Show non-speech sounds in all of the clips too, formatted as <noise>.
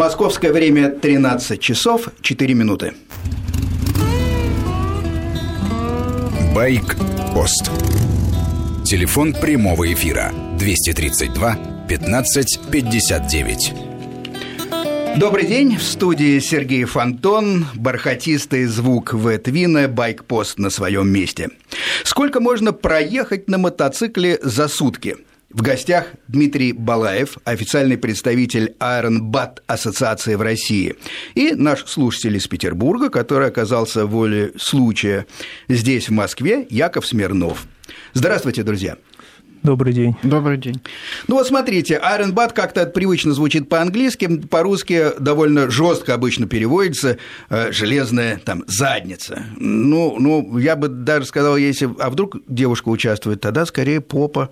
Московское время 13 часов 4 минуты. Байк-пост. Телефон прямого эфира 232 15 59. Добрый день, в студии Сергей Фонтон, бархатистый звук Ветвина, байкпост на своем месте. Сколько можно проехать на мотоцикле за сутки – в гостях Дмитрий Балаев, официальный представитель Iron Bat Ассоциации в России, и наш слушатель из Петербурга, который оказался воле случая здесь, в Москве, Яков Смирнов. Здравствуйте, друзья. Добрый день. Добрый день. Ну вот смотрите, Iron Bat как-то привычно звучит по-английски, по-русски довольно жестко обычно переводится э, железная там задница. Ну, ну, я бы даже сказал, если, а вдруг девушка участвует, тогда скорее попа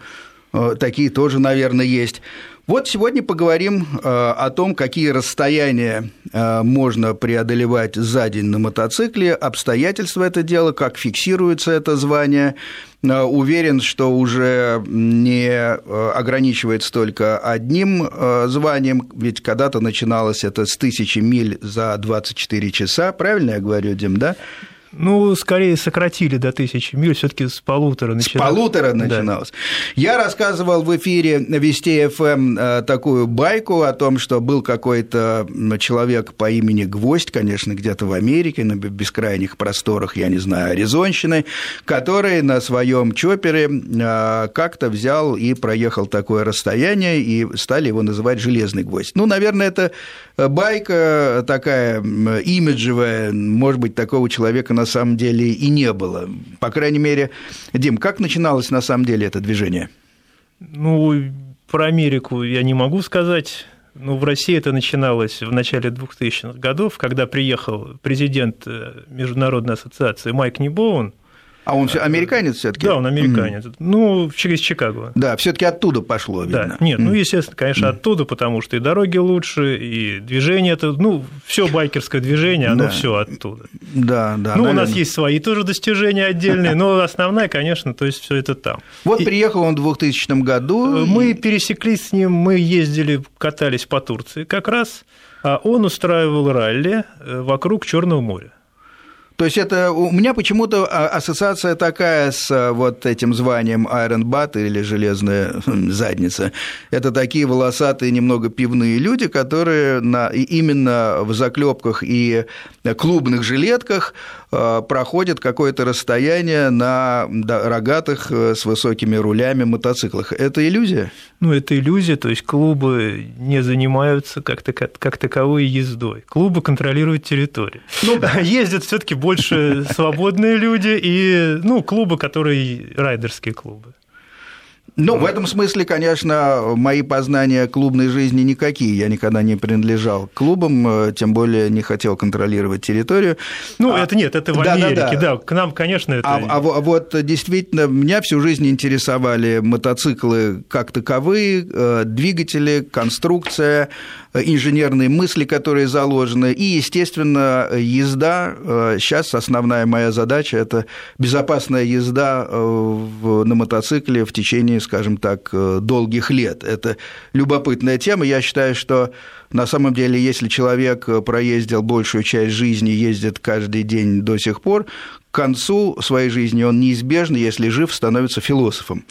такие тоже, наверное, есть. Вот сегодня поговорим э, о том, какие расстояния э, можно преодолевать за день на мотоцикле, обстоятельства это дела, как фиксируется это звание. Уверен, что уже не ограничивается только одним званием, ведь когда-то начиналось это с тысячи миль за 24 часа, правильно я говорю, Дим, да? Ну, скорее сократили до тысячи миль, все таки с полутора начиналось. С полутора начиналось. Да. Я рассказывал в эфире Вести ФМ эм, э, такую байку о том, что был какой-то человек по имени Гвоздь, конечно, где-то в Америке, на бескрайних просторах, я не знаю, Аризонщины, который на своем чопере э, как-то взял и проехал такое расстояние, и стали его называть «железный гвоздь». Ну, наверное, это байка такая имиджевая, может быть, такого человека на самом деле и не было. По крайней мере, Дим, как начиналось на самом деле это движение? Ну, про Америку я не могу сказать. Ну, в России это начиналось в начале 2000-х годов, когда приехал президент э, Международной ассоциации Майк Небоун – а он американец все-таки? Да, он американец. Mm. Ну, через Чикаго. Да, все-таки оттуда пошло, видно. Да, нет, mm. ну, естественно, конечно, mm. оттуда, потому что и дороги лучше, и движение это, ну, все байкерское движение, оно да. все оттуда. Да, да. Ну, наверное. у нас есть свои тоже достижения отдельные, но основная, конечно, то есть все это там. Вот и... приехал он в 2000 году. Э, мы пересеклись с ним, мы ездили, катались по Турции как раз, а он устраивал ралли э, вокруг Черного моря. То есть это у меня почему-то а, ассоциация такая с а, вот этим званием Iron Bat или железная хм, задница. Это такие волосатые, немного пивные люди, которые на, именно в заклепках и клубных жилетках проходят какое-то расстояние на рогатых э, с высокими рулями мотоциклах. Это иллюзия? Ну, это иллюзия, то есть клубы не занимаются как, -то, как таковой ездой. Клубы контролируют территорию. Ну. <laughs> Ездят все таки больше <laughs> свободные люди и ну, клубы, которые райдерские клубы. Ну, в этом смысле, конечно, мои познания клубной жизни никакие. Я никогда не принадлежал к клубам, э, тем более не хотел контролировать территорию. Ну, а, это нет, это в да, Америке, да, да. да, к нам, конечно, это... А, а, а вот действительно, меня всю жизнь интересовали мотоциклы как таковые, э, двигатели, конструкция, инженерные мысли, которые заложены, и, естественно, езда. Сейчас основная моя задача – это безопасная езда э, на мотоцикле в течение, скажем так, э, долгих лет. Это любопытная тема. Я считаю, что на самом деле, если человек проездил большую часть жизни, ездит каждый день до сих пор, к концу своей жизни он неизбежно, если жив, становится философом.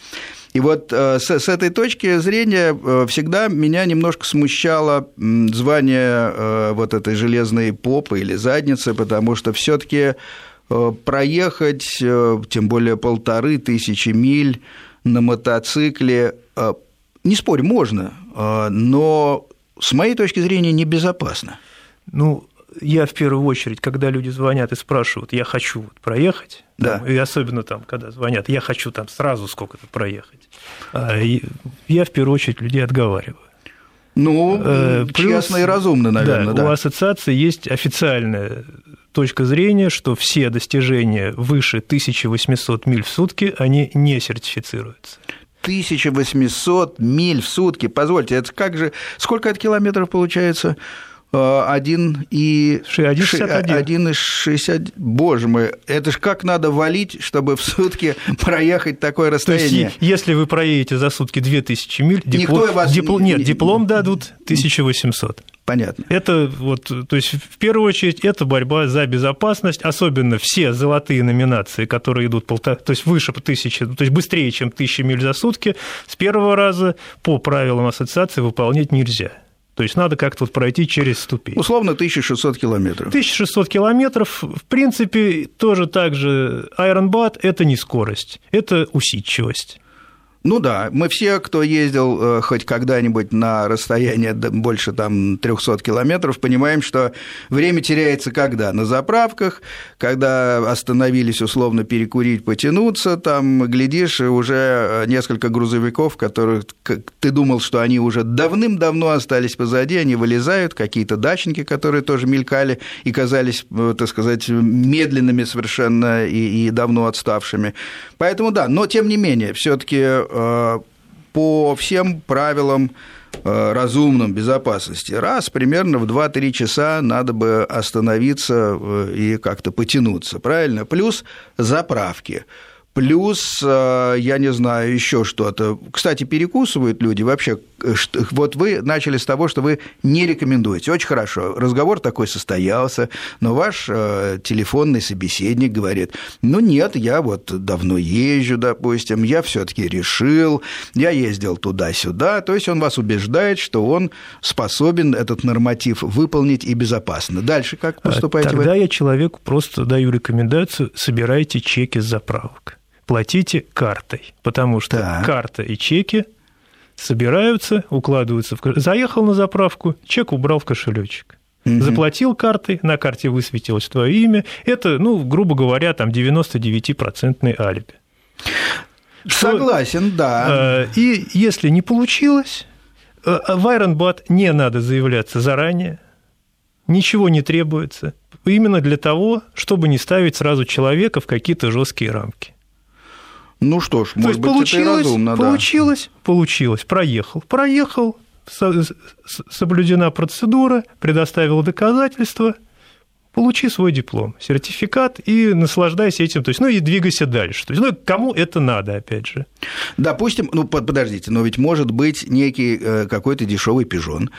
И вот э, с, с этой точки зрения э, всегда меня немножко смущало звание э, вот этой железной попы или задницы, потому что все таки проехать, тем более полторы тысячи миль на мотоцикле, не спорь, можно, но с моей точки зрения небезопасно. Ну, я в первую очередь, когда люди звонят и спрашивают, я хочу вот проехать, да. Там, и особенно там, когда звонят, я хочу там сразу сколько-то проехать, а, я в первую очередь людей отговариваю. Ну, э, Плюс, честно и разумно, наверное, да, да. У ассоциации есть официальная точка зрения, что все достижения выше 1800 миль в сутки, они не сертифицируются. 1800 миль в сутки. Позвольте, это как же... Сколько это километров получается? 1 и 1,60. Боже мой, это ж как надо валить, чтобы в сутки <laughs> проехать такое расстояние? То есть, если вы проедете за сутки 2000 миль, диплом, вас... диплом, нет, диплом дадут 1800. Понятно. Это вот, то есть в первую очередь это борьба за безопасность, особенно все золотые номинации, которые идут полтора, то есть выше тысячи, то есть быстрее, чем тысячи миль за сутки, с первого раза по правилам ассоциации выполнять нельзя. То есть надо как-то вот пройти через ступень. Условно 1600 километров. 1600 километров, в принципе, тоже так же Ironbat – это не скорость, это усидчивость. Ну да, мы все, кто ездил э, хоть когда-нибудь на расстояние больше там 300 километров, понимаем, что время теряется когда? На заправках, когда остановились условно перекурить, потянуться, там, глядишь, уже несколько грузовиков, которых ты думал, что они уже давным-давно остались позади, они вылезают, какие-то дачники, которые тоже мелькали и казались, э, так сказать, медленными совершенно и, и давно отставшими. Поэтому да, но тем не менее, все таки Э, по всем правилам э, разумным безопасности. Раз примерно в 2-3 часа надо бы остановиться э, и как-то потянуться, правильно? Плюс заправки. Плюс, я не знаю, еще что-то. Кстати, перекусывают люди вообще вот вы начали с того, что вы не рекомендуете. Очень хорошо. Разговор такой состоялся, но ваш э, телефонный собеседник говорит, ну нет, я вот давно езжу, допустим, я все-таки решил, я ездил туда-сюда. То есть он вас убеждает, что он способен этот норматив выполнить и безопасно. Дальше как поступаете Тогда вы? я человеку просто даю рекомендацию, собирайте чеки с заправок платите картой, потому что так. карта и чеки собираются, укладываются в Заехал на заправку, чек убрал в кошелечек. Угу. Заплатил картой, на карте высветилось твое имя. Это, ну, грубо говоря, там 99% алиби. Согласен, Что, да. Э, и если не получилось, э, в Ironbat не надо заявляться заранее, ничего не требуется. Именно для того, чтобы не ставить сразу человека в какие-то жесткие рамки. Ну что ж, может быть, получилось, это и разумно, получилось, да. получилось, проехал, проехал, соблюдена процедура, предоставил доказательства, получи свой диплом, сертификат и наслаждайся этим, то есть, ну и двигайся дальше. То есть, ну, кому это надо, опять же? Допустим, ну, подождите, но ведь может быть некий э, какой-то дешевый пижон,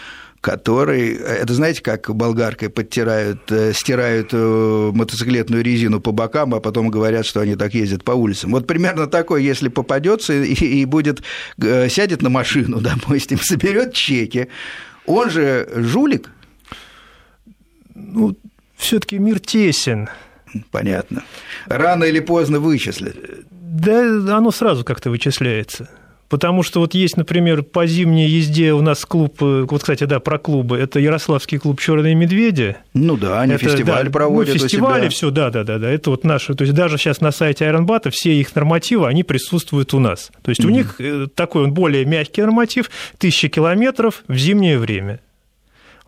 который, это знаете, как болгаркой подтирают, э, стирают э, мотоциклетную резину по бокам, а потом говорят, что они так ездят по улицам. Вот примерно такой, если попадется и, и будет, э, сядет на машину, <laughs> допустим, соберет чеки, он же жулик. Ну, все-таки мир тесен. Понятно. Рано или поздно вычислят. Да, оно сразу как-то вычисляется. Потому что вот есть, например, по зимней езде у нас клуб, э, вот, кстати, да, про клубы, это Ярославский клуб Черные медведи. Ну да, они это, фестиваль да, проводят. Ну, фестивали, все, да, да, да, да. Это вот наши. То есть даже сейчас на сайте Айронбата все их нормативы, они присутствуют у нас. То есть mm-hmm. у них э, такой он более мягкий норматив, тысяча километров в зимнее время.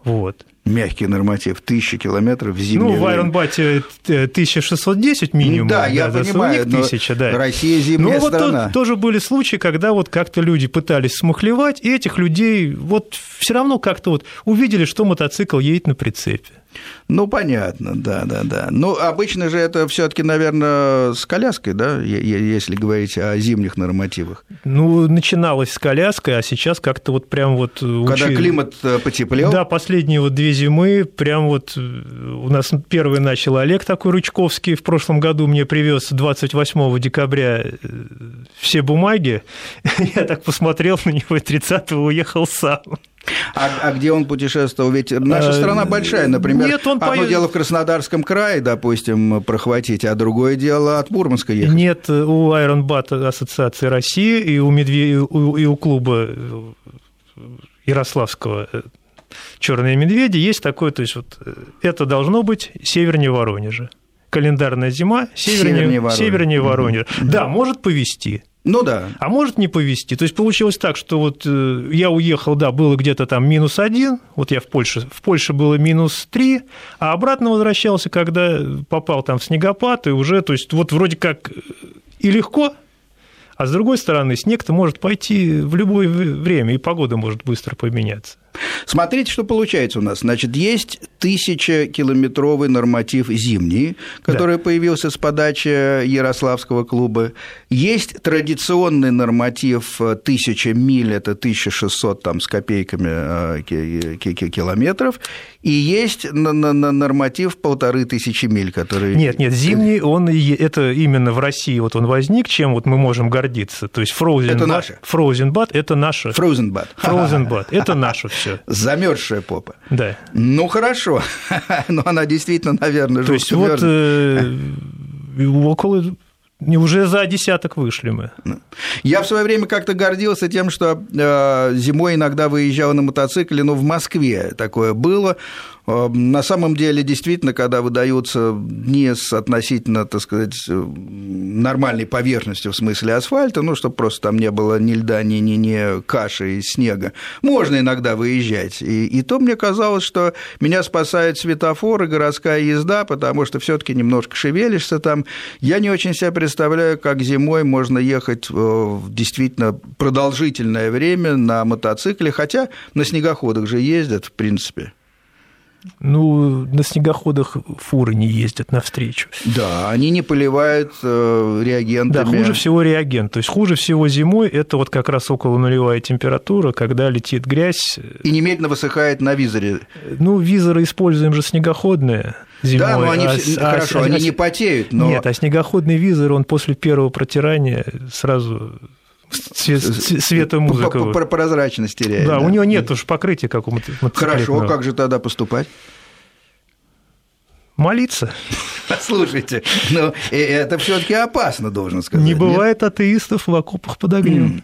Вот мягкий норматив, тысяча километров в зимнее Ну, в Айронбате 1610 минимум. Да, я да, понимаю, но 1000, да. Россия зимняя но страна. Вот тоже были случаи, когда вот как-то люди пытались смухлевать, и этих людей вот все равно как-то вот увидели, что мотоцикл едет на прицепе. Ну, понятно, да, да, да. Ну, обычно же это все таки наверное, с коляской, да, если говорить о зимних нормативах? Ну, начиналось с коляской, а сейчас как-то вот прям вот... Когда учили... климат э, потеплел? Да, последние вот две зимы, прям вот э, у нас первый начал Олег такой Ручковский, в прошлом году мне привез 28 декабря э, все бумаги, <laughs> я так посмотрел на него и 30-го уехал сам. А, а где он путешествовал? Ведь наша страна большая, например. Нет, он одно по... дело в Краснодарском крае, допустим, прохватить, а другое дело от Мурманска ехать. Нет, у Айронбат Ассоциации России и у, Медве... и у клуба Ярославского э, Черные медведи есть такое, то есть вот э, это должно быть севернее Воронежа. Календарная зима севернее, севернее Воронежа. Севернее Воронежа. Mm-hmm. Да, может повести. Ну да. А может не повезти. То есть получилось так, что вот э, я уехал, да, было где-то там минус один, вот я в Польше, в Польше было минус три, а обратно возвращался, когда попал там в снегопад, и уже, то есть вот вроде как и легко, а с другой стороны, снег-то может пойти в любое время, и погода может быстро поменяться. Смотрите, что получается у нас. Значит, есть тысячекилометровый норматив зимний, который да. появился с подачи Ярославского клуба. Есть традиционный норматив тысяча миль, это 1600 там, с копейками э, километров. И есть норматив полторы тысячи миль, который... Нет, нет, зимний, он, это именно в России вот он возник, чем вот мы можем гордиться. То есть Frozen это наше. Frozen Bad – это наше. Frozen Bad. Frozen <laughs> Bad – это наше все. Замерзшая попа. Да. Ну, хорошо. <laughs> Но она действительно, наверное, То есть вот э, около уже за десяток вышли мы. Ну. Я в свое время как-то гордился тем, что э, зимой иногда выезжал на мотоцикле, но в Москве такое было. Эм, на самом деле, действительно, когда выдаются дни с относительно, так сказать, нормальной поверхностью в смысле асфальта, ну, чтобы просто там не было ни льда, ни, ни, ни каши и снега, можно иногда выезжать. И, и то мне казалось, что меня спасает светофор и городская езда, потому что все таки немножко шевелишься там. Я не очень представляю, как зимой можно ехать в действительно продолжительное время на мотоцикле, хотя на снегоходах же ездят, в принципе. Ну, на снегоходах фуры не ездят навстречу. Да, они не поливают э, реагентами. Да, хуже всего реагент. То есть хуже всего зимой это вот как раз около нулевая температура, когда летит грязь. И немедленно высыхает на визоре. Ну, визоры используем же снегоходные зимой. Да, но они а, все... а, хорошо, а, они а, не потеют, но... Нет, а снегоходный визор, он после первого протирания сразу Свет, света музыка. По, прозрачность теряет. Да, да, у него нет уж покрытия, как у Хорошо, как же тогда поступать? Молиться. <laughs> Слушайте, но э, это все-таки опасно, должен сказать. Не бывает нет? атеистов в окопах под огнем.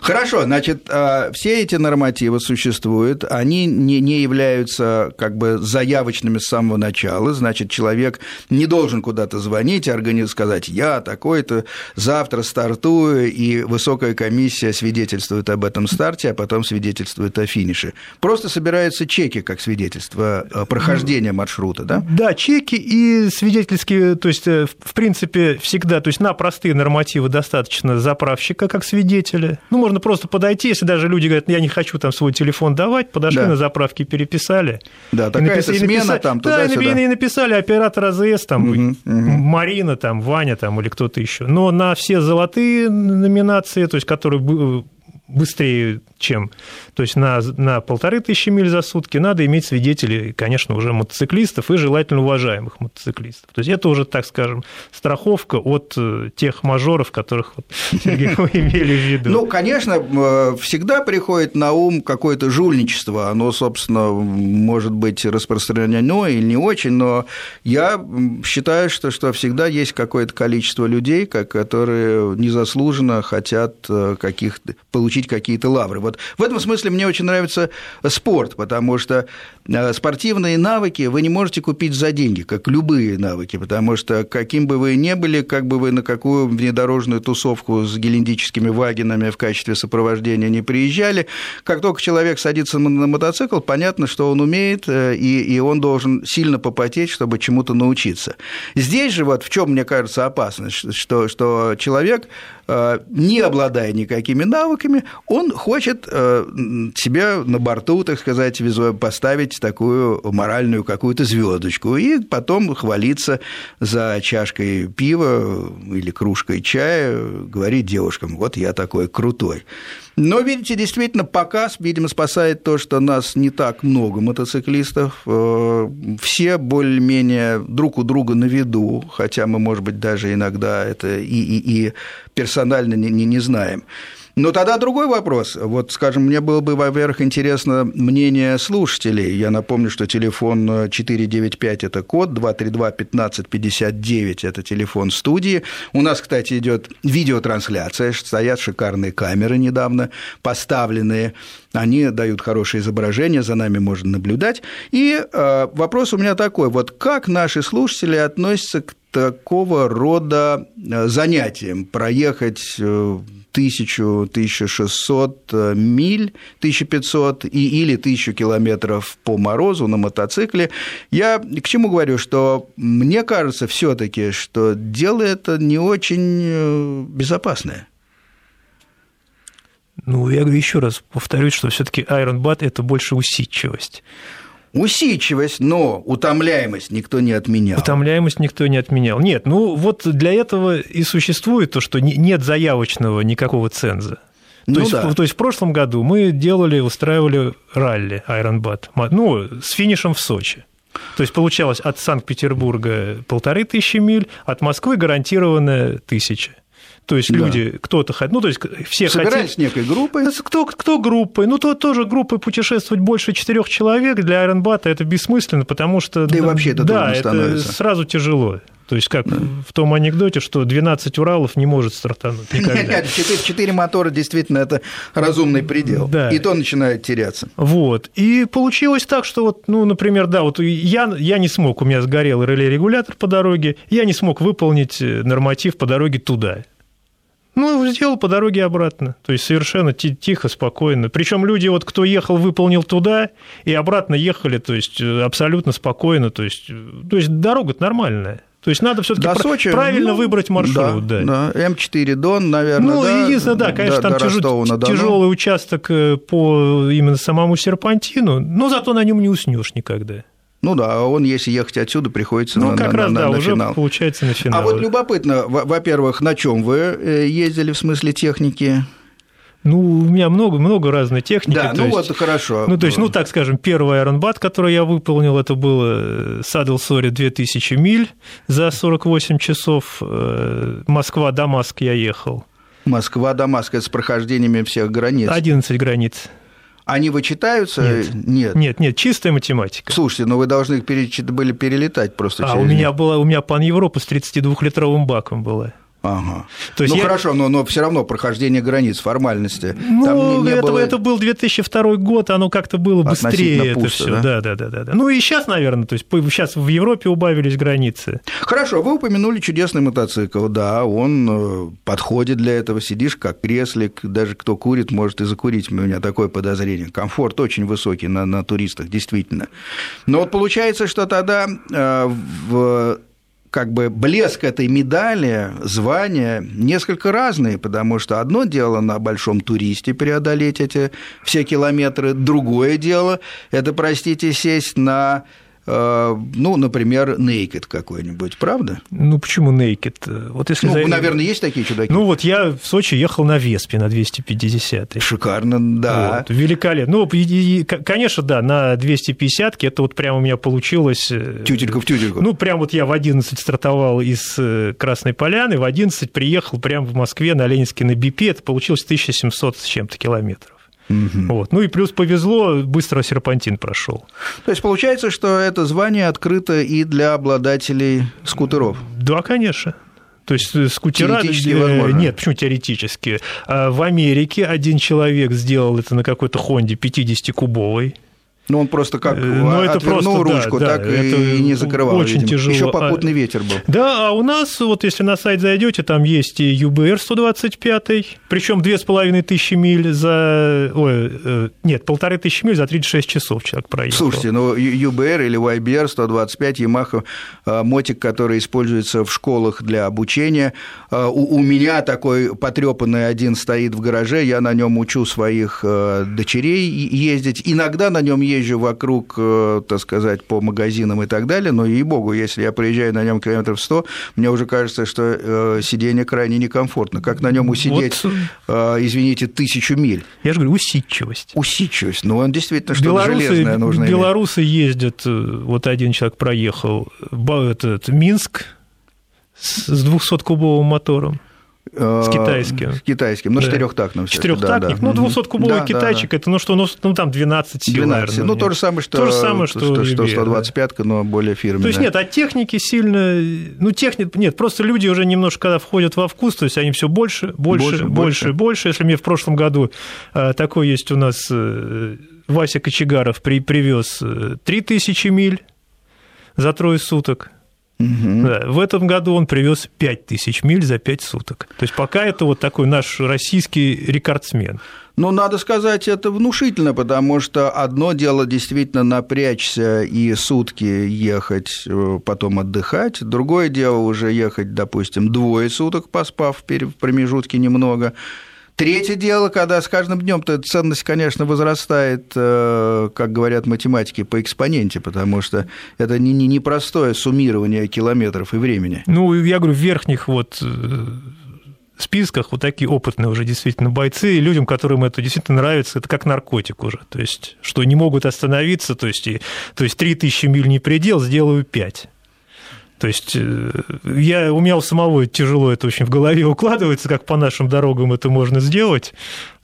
Хорошо, значит, а, все эти нормативы существуют, они не, не являются как бы заявочными с самого начала, значит, человек не должен куда-то звонить, организовать, сказать, я такой-то, завтра стартую, и высокая комиссия свидетельствует об этом старте, а потом свидетельствует о финише. Просто собираются чеки как свидетельство прохождения маршрута, да? Да, чеки и свидетельские, то есть, э, в принципе, всегда, то есть на простые нормативы достаточно заправщика как свидетеля, ну, можно просто подойти, если даже люди говорят, я не хочу там свой телефон давать, подошли да. на заправке, переписали. Да, такая написали, смена написали, там туда-сюда. Да, и написали оператор АЗС, там, угу, угу. Марина, там, Ваня там, или кто-то еще. Но на все золотые номинации, то есть которые быстрее, чем то есть на, на полторы тысячи миль за сутки надо иметь свидетелей, конечно, уже мотоциклистов и желательно уважаемых мотоциклистов. То есть это уже, так скажем, страховка от э, тех мажоров, которых, вот, <laughs> Сергей, вы имели в виду. Ну, конечно, э, всегда приходит на ум какое-то жульничество. Оно, собственно, может быть распространено или не очень, но я считаю, что, что всегда есть какое-то количество людей, которые незаслуженно хотят э, каких получить какие-то лавры. Вот в этом смысле мне очень нравится спорт, потому что спортивные навыки вы не можете купить за деньги, как любые навыки, потому что каким бы вы ни были, как бы вы на какую внедорожную тусовку с гелендическими вагинами в качестве сопровождения не приезжали, как только человек садится на мотоцикл, понятно, что он умеет, э, и, и он должен сильно попотеть, чтобы чему-то научиться. Здесь же вот в чем мне кажется опасность, что, что человек, э, не обладая никакими навыками, он хочет себе на борту, так сказать, поставить такую моральную какую-то звездочку и потом хвалиться за чашкой пива или кружкой чая, говорить девушкам, вот я такой крутой. Но, видите, действительно, показ, видимо, спасает то, что нас не так много мотоциклистов. Э, все более-менее друг у друга на виду, хотя мы, может быть, даже иногда это и, и, и персонально не, не, не знаем. Но тогда другой вопрос. Вот, скажем, мне было бы, во-первых, интересно мнение слушателей. Я напомню, что телефон 495 – это код, 232-1559 – это телефон студии. У нас, кстати, идет видеотрансляция, стоят шикарные камеры недавно поставленные. Они дают хорошее изображение, за нами можно наблюдать. И э, вопрос у меня такой. Вот как наши слушатели относятся к такого рода э, занятиям? Проехать э, 1000-1600 э, миль, 1500 и, или 1000 километров по морозу на мотоцикле. Я к чему говорю, что мне кажется все таки что дело это не очень э, безопасное. Ну, я говорю еще раз, повторюсь, что все-таки Iron Bat это больше усидчивость. Усидчивость, но утомляемость никто не отменял. Утомляемость никто не отменял. Нет, ну вот для этого и существует то, что нет заявочного никакого ценза. То, ну, есть, да. то есть в прошлом году мы делали, устраивали ралли Ironbat, ну, с финишем в Сочи. То есть получалось от Санкт-Петербурга полторы тысячи миль, от Москвы гарантированно тысяча. То есть да. люди, кто-то, ну, то есть все Собирались хотели... некой группой. Кто, кто группой? Ну, то тоже группой путешествовать больше четырех человек для Айронбата это бессмысленно, потому что... Да и вообще это да, это становится. сразу тяжело. То есть, как да. в том анекдоте, что 12 Уралов не может стартануть никогда. <laughs> Нет, нет 4, 4 мотора действительно это разумный предел. Да. И то начинает теряться. Вот. И получилось так, что вот, ну, например, да, вот я, я не смог, у меня сгорел реле-регулятор по дороге, я не смог выполнить норматив по дороге туда. Ну, сделал по дороге обратно. То есть совершенно тихо, спокойно. Причем люди, вот кто ехал, выполнил туда, и обратно ехали, то есть э, абсолютно спокойно. То есть, э, то есть дорога нормальная. То есть надо все-таки Сочи, правильно ну, выбрать маршрут. Да, да. да. М4 Дон, наверное. Ну, да, единственное, да, конечно, до, там до тяжел, тяжелый участок э, по именно самому серпантину, но зато на нем не уснешь никогда. Ну да, он, если ехать отсюда, приходится ну, на, как на, раз, на, да, на уже финал. получается на финал. А вот любопытно, во-первых, на чем вы э, ездили в смысле техники? Ну, у меня много, много разной техники. Да, ну есть, вот хорошо. Ну, то есть, ну, так скажем, первый Ironbat, который я выполнил, это было Saddle Sorry 2000 миль за 48 часов. Э, Москва-Дамаск я ехал. Москва-Дамаск, это с прохождениями всех границ. 11 границ. Они вычитаются? Нет. Нет, нет, нет чистая математика. Слушайте, но вы должны их были перелетать просто а, через у меня, была, у меня пан-Европа с 32-литровым баком была. Ага. То есть ну я... хорошо, но, но все равно прохождение границ, формальности. Ну, Там не, не это, было... это был 2002 год, оно как-то было быстрее. Пусто, это все. Да? Да, да, да, да. Ну и сейчас, наверное, то есть сейчас в Европе убавились границы. Хорошо, вы упомянули чудесный мотоцикл. Да, он э, подходит для этого. Сидишь как креслик, даже кто курит, может и закурить. У меня такое подозрение. Комфорт очень высокий на, на туристах, действительно. Но вот получается, что тогда э, в как бы блеск этой медали, звания несколько разные, потому что одно дело на большом туристе преодолеть эти все километры, другое дело – это, простите, сесть на ну, например, Naked какой-нибудь, правда? Ну, почему Naked? Вот если ну, за... наверное, есть такие чудаки? Ну, вот я в Сочи ехал на Веспе на 250 Шикарно, да. Вот, великолепно. Ну, и, и, конечно, да, на 250 это вот прямо у меня получилось... Э, тютелька в тютельку. Ну, прям вот я в 11 стартовал из э, Красной Поляны, в 11 приехал прямо в Москве на Ленинский на БИПе, это получилось 1700 с чем-то километров. Угу. Вот. Ну и плюс повезло, быстро серпантин прошел. То есть получается, что это звание открыто и для обладателей скутеров? Да, конечно. То есть э, скутера... Теоретически возможно. Нет, почему теоретически? А в Америке один человек сделал это на какой-то Хонде 50-кубовой. Ну, он просто как ну, это просто, ручку, да, так да, и не закрывал. Очень видимо. тяжело. Еще попутный ветер был. Да, а у нас, вот если на сайт зайдете, там есть и UBR 125, причем половиной тысячи миль за... Ой, э, нет, полторы тысячи миль за 36 часов человек проехал. Слушайте, ну UBR или YBR 125, Yamaha, э, мотик, который используется в школах для обучения. Э, у, у меня такой потрепанный один стоит в гараже, я на нем учу своих дочерей ездить. Иногда на нем ездить езжу вокруг, э, так сказать, по магазинам и так далее, но, ей-богу, если я проезжаю на нем километров 100, мне уже кажется, что э, сидение крайне некомфортно. Как на нем усидеть, вот... Э, извините, тысячу миль? Я же говорю, усидчивость. Усидчивость. Ну, он действительно что-то железное нужно Белорусы иметь. ездят, вот один человек проехал, этот, Минск с 200-кубовым мотором. С китайским. С китайским, ну, да. четырехтактным. Четырехтактник, да, да. ну, 200-кубовый да, китайчик, да, да. это, ну, что, ну, ну, там 12 сил, 12, наверное. Ну, то же самое, что, то же самое, что, что, что 125-ка, но более фирменная. То есть, нет, от техники сильно, ну, техника, нет, просто люди уже немножко, когда входят во вкус, то есть, они все больше, больше, больше, больше, больше. Если мне в прошлом году э, такой есть у нас э, Вася Кочегаров при, привез 3000 э, миль за трое суток, Угу. Да, в этом году он привез 5000 миль за 5 суток. То есть пока это вот такой наш российский рекордсмен. Ну, надо сказать, это внушительно, потому что одно дело действительно напрячься и сутки ехать, э, потом отдыхать, другое дело уже ехать, допустим, двое суток, поспав в промежутке немного, Третье дело, когда с каждым днем то ценность, конечно, возрастает, э, как говорят математики, по экспоненте, потому что это не, не, не простое суммирование километров и времени. Ну, я говорю, в верхних вот э, списках вот такие опытные уже действительно бойцы, и людям, которым это действительно нравится, это как наркотик уже, то есть, что не могут остановиться, то есть, и, то есть 3000 миль не предел, сделаю 5. То есть э, я, у меня у самого тяжело это очень в голове укладывается, как по нашим дорогам это можно сделать.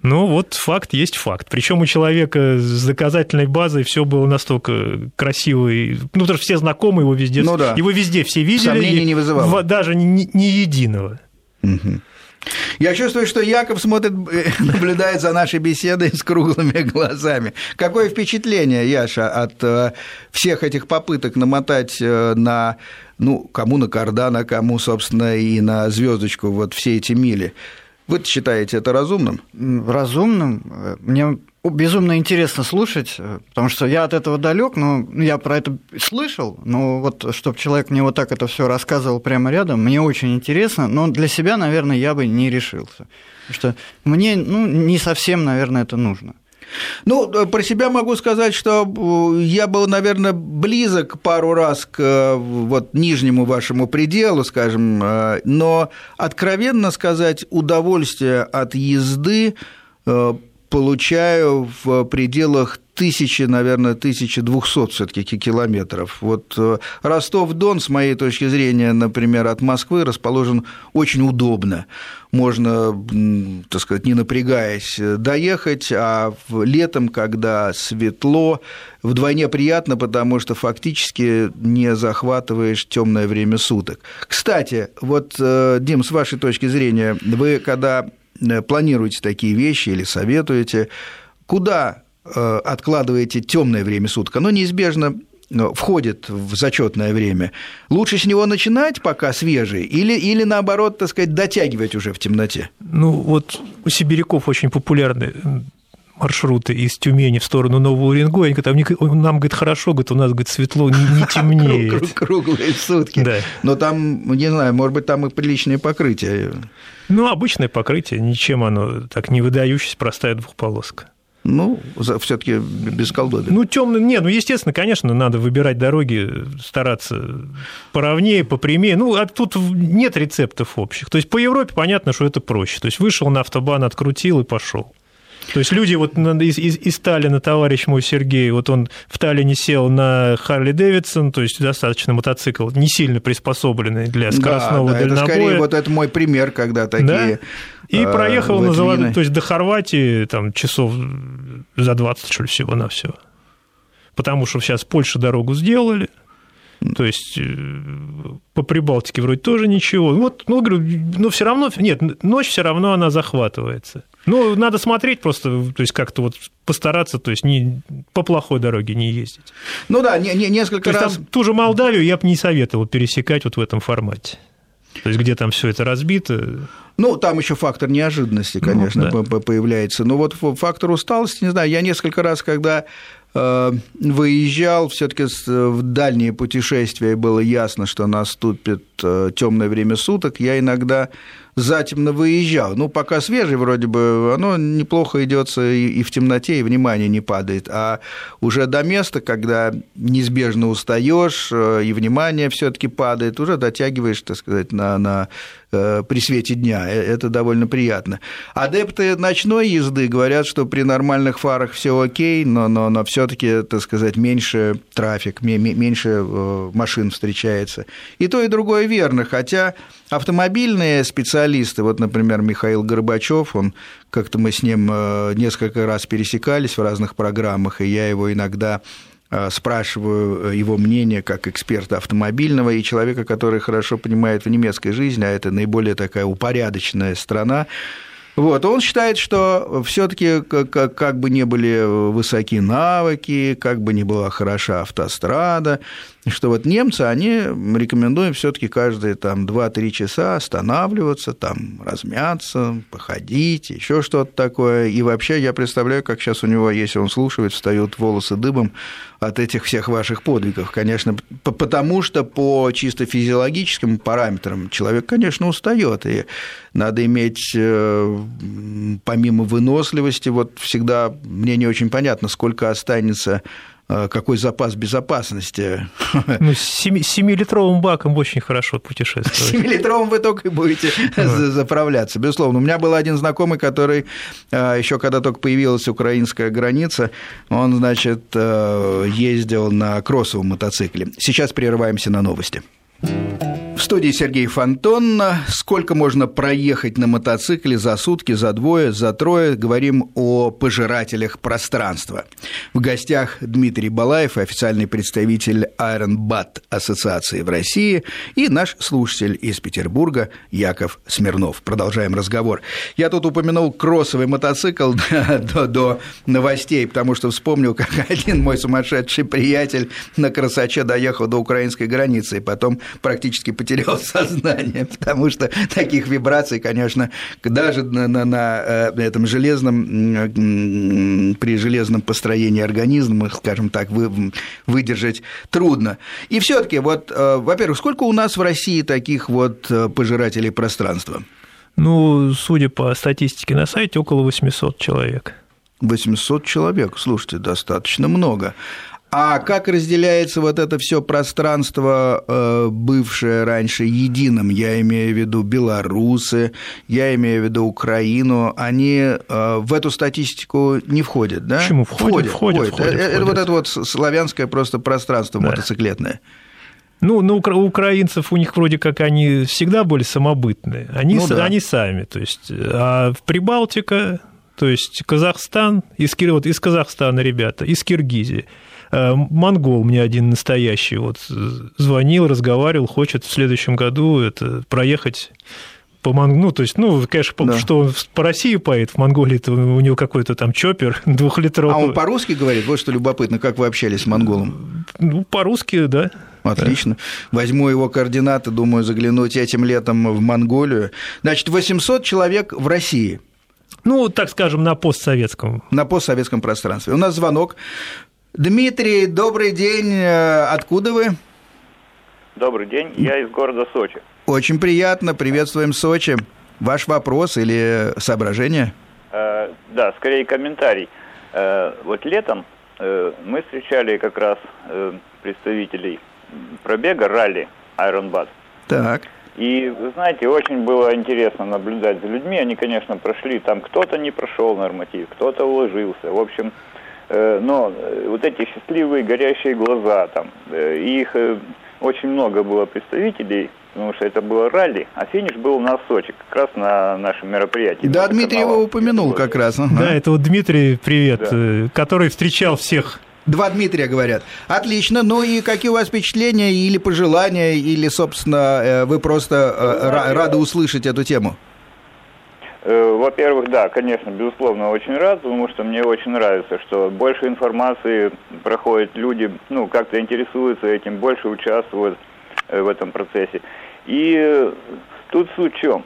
Ну вот факт есть факт. Причем у человека с доказательной базой все было настолько красиво. И, ну, потому что все знакомы его везде. Ну, да. Его везде все видели. Сомнений не вызывало. Даже ни, ни единого. Угу. Я чувствую, что Яков смотрит, э, <laughs> наблюдает за нашей беседой с круглыми <laughs> глазами. Какое впечатление, Яша, от э, всех этих попыток намотать на ну, кому на кардана, кому, собственно, и на звездочку вот все эти мили. Вы считаете это разумным? Разумным. Мне безумно интересно слушать, потому что я от этого далек, но я про это слышал, но вот чтобы человек мне вот так это все рассказывал прямо рядом, мне очень интересно, но для себя, наверное, я бы не решился. Потому что мне ну, не совсем, наверное, это нужно. Ну, э, про себя могу сказать, что э, я был, наверное, близок пару раз к э, вот нижнему вашему пределу, скажем, но откровенно сказать, удовольствие от езды получаю в пределах тысячи, наверное, 1200 все-таки километров. Вот э, Ростов-Дон, с моей точки зрения, например, от Москвы расположен очень удобно. Можно, так сказать, не напрягаясь, доехать, а летом, когда светло, вдвойне приятно, потому что фактически не захватываешь темное время суток. Кстати, вот, э, Дим, с вашей точки зрения, вы когда э, планируете такие вещи или советуете, куда Э, откладываете темное время суток, оно неизбежно э, входит в зачетное время, лучше с него начинать, пока свежий, или, или наоборот, так сказать, дотягивать уже в темноте? Ну, вот у сибиряков очень популярны маршруты из Тюмени в сторону Нового Уренгоя, там нам, говорит, хорошо, говорит, у нас, говорит, светло, не, не <laughs> темнеет. Круглые сутки. Да. Но там, не знаю, может быть, там и приличное покрытие. Ну, обычное покрытие, ничем оно так не выдающееся, простая двухполоска. Ну, все-таки без колдоби. Ну, темный, нет, ну, естественно, конечно, надо выбирать дороги, стараться поровнее, попрямее. Ну, а тут нет рецептов общих. То есть по Европе понятно, что это проще. То есть вышел на автобан, открутил и пошел. То есть люди, вот из, из, из Таллина, товарищ мой Сергей, вот он в Таллине сел на Харли Дэвидсон, то есть достаточно мотоцикл, не сильно приспособленный для скоростного да, да, дальнобоя. Это скорее вот это мой пример, когда такие... Да? И э, проехал на завод, то есть до Хорватии там часов за 20, что ли, всего на все. Потому что сейчас Польша дорогу сделали, то есть э, по Прибалтике вроде тоже ничего. Вот, ну, говорю, но все равно, нет, ночь все равно она захватывается. Ну, надо смотреть просто, то есть как-то вот постараться, то есть не, по плохой дороге не ездить. Ну да, не, не, несколько то раз... Там, ту же Молдавию я бы не советовал пересекать вот в этом формате. То есть где там все это разбито. Ну, там еще фактор неожиданности, ну, конечно, ну, да. появляется. Но вот фактор усталости, не знаю, я несколько раз, когда выезжал, все-таки в дальние путешествия было ясно, что наступит э, темное время суток. Я иногда затемно выезжал. Ну, пока свежий вроде бы, оно неплохо идется и в темноте, и внимание не падает. А уже до места, когда неизбежно устаешь, э, и внимание все таки падает, уже дотягиваешь, так сказать, на, на э, при свете дня. Э, это довольно приятно. Адепты ночной езды говорят, что при нормальных фарах все окей, но, но, но все-таки, так сказать, меньше трафик, меньше машин встречается. И то, и другое верно, хотя автомобильные специалисты, вот, например, Михаил Горбачев, он как-то мы с ним э, несколько раз пересекались в разных программах, и я его иногда э, спрашиваю э, его мнение как эксперта автомобильного и человека, который хорошо понимает в немецкой жизни, а это наиболее такая упорядоченная страна, вот, он считает, что все-таки как, как бы не были высоки навыки, как бы не была хороша автострада, что вот немцы, они рекомендуют все-таки каждые там 2-3 часа останавливаться, там размяться, походить, еще что-то такое. И вообще я представляю, как сейчас у него, если он слушает, встают волосы дыбом от этих всех ваших подвигов, конечно, потому что по чисто физиологическим параметрам человек, конечно, устает, и надо иметь э, помимо выносливости, вот всегда мне не очень понятно, сколько останется какой запас безопасности. Ну, с 7-литровым баком очень хорошо путешествовать. 7-литровым вы только и будете заправляться, безусловно. У меня был один знакомый, который э, еще когда только появилась украинская граница, он, значит, э, ездил на кроссовом мотоцикле. Сейчас прерываемся на новости. В студии Сергей Фонтон. Сколько можно проехать на мотоцикле за сутки, за двое, за трое? Говорим о пожирателях пространства. В гостях Дмитрий Балаев, официальный представитель Iron Bat Ассоциации в России, и наш слушатель из Петербурга Яков Смирнов. Продолжаем разговор. Я тут упомянул кроссовый мотоцикл <laughs> до, новостей, потому что вспомнил, как <laughs> один мой сумасшедший приятель на красоче доехал до украинской границы и потом практически потерял <laughs> сознание, потому что таких вибраций, конечно, даже на, на, на э, этом железном, при железном построении организма, скажем так, вы, выдержать трудно. И все таки вот, э, во-первых, сколько у нас в России таких вот э, пожирателей пространства? Ну, судя по статистике на сайте, около 800 человек. 800 человек, слушайте, достаточно много. А как разделяется вот это все пространство, э, бывшее раньше единым, я имею в виду белорусы, я имею в виду Украину, они э, в эту статистику не входят, да? Почему? Входят, входят. входят, входят, это, входят. вот это вот славянское просто пространство да. мотоциклетное. Ну, у украинцев у них вроде как они всегда были самобытные. Они, ну, да. они сами. То есть, а в Прибалтика, то есть Казахстан, из, вот из Казахстана ребята, из Киргизии – Э, монгол мне один настоящий вот звонил, разговаривал, хочет в следующем году это проехать по Монг... Ну, то есть, ну, конечно, да. что он по России поедет, в Монголии то у него какой-то там чоппер <laughs> двухлитровый. А он по-русски говорит? Вот что любопытно, как вы общались с монголом? Ну, по-русски, да. Отлично. Да. Возьму его координаты, думаю, заглянуть этим летом в Монголию. Значит, 800 человек в России. Ну, так скажем, на постсоветском. На постсоветском пространстве. У нас звонок. Дмитрий, добрый день. Э, откуда вы? Добрый день. Я из города Сочи. Очень приятно. Приветствуем Сочи. Ваш вопрос или соображение? Э, да, скорее комментарий. Э, вот летом э, мы встречали как раз э, представителей пробега ралли Ironbat. Так. И, вы знаете, очень было интересно наблюдать за людьми. Они, конечно, прошли, там кто-то не прошел норматив, кто-то уложился. В общем, но э, вот эти счастливые горящие глаза там, э, их очень много было представителей, потому что это было ралли, а финиш был в Сочи, как раз на нашем мероприятии. Да, Дмитрий его упомянул как раз. Ага. Да, это вот Дмитрий, привет, да. который встречал всех Два Дмитрия говорят. Отлично. Ну и какие у вас впечатления или пожелания, или, собственно, вы просто ну, рады услышать эту тему? Э, во-первых, да, конечно, безусловно, очень рад, потому что мне очень нравится, что больше информации проходит, люди, ну, как-то интересуются этим, больше участвуют э, в этом процессе. И э, тут суть в чем?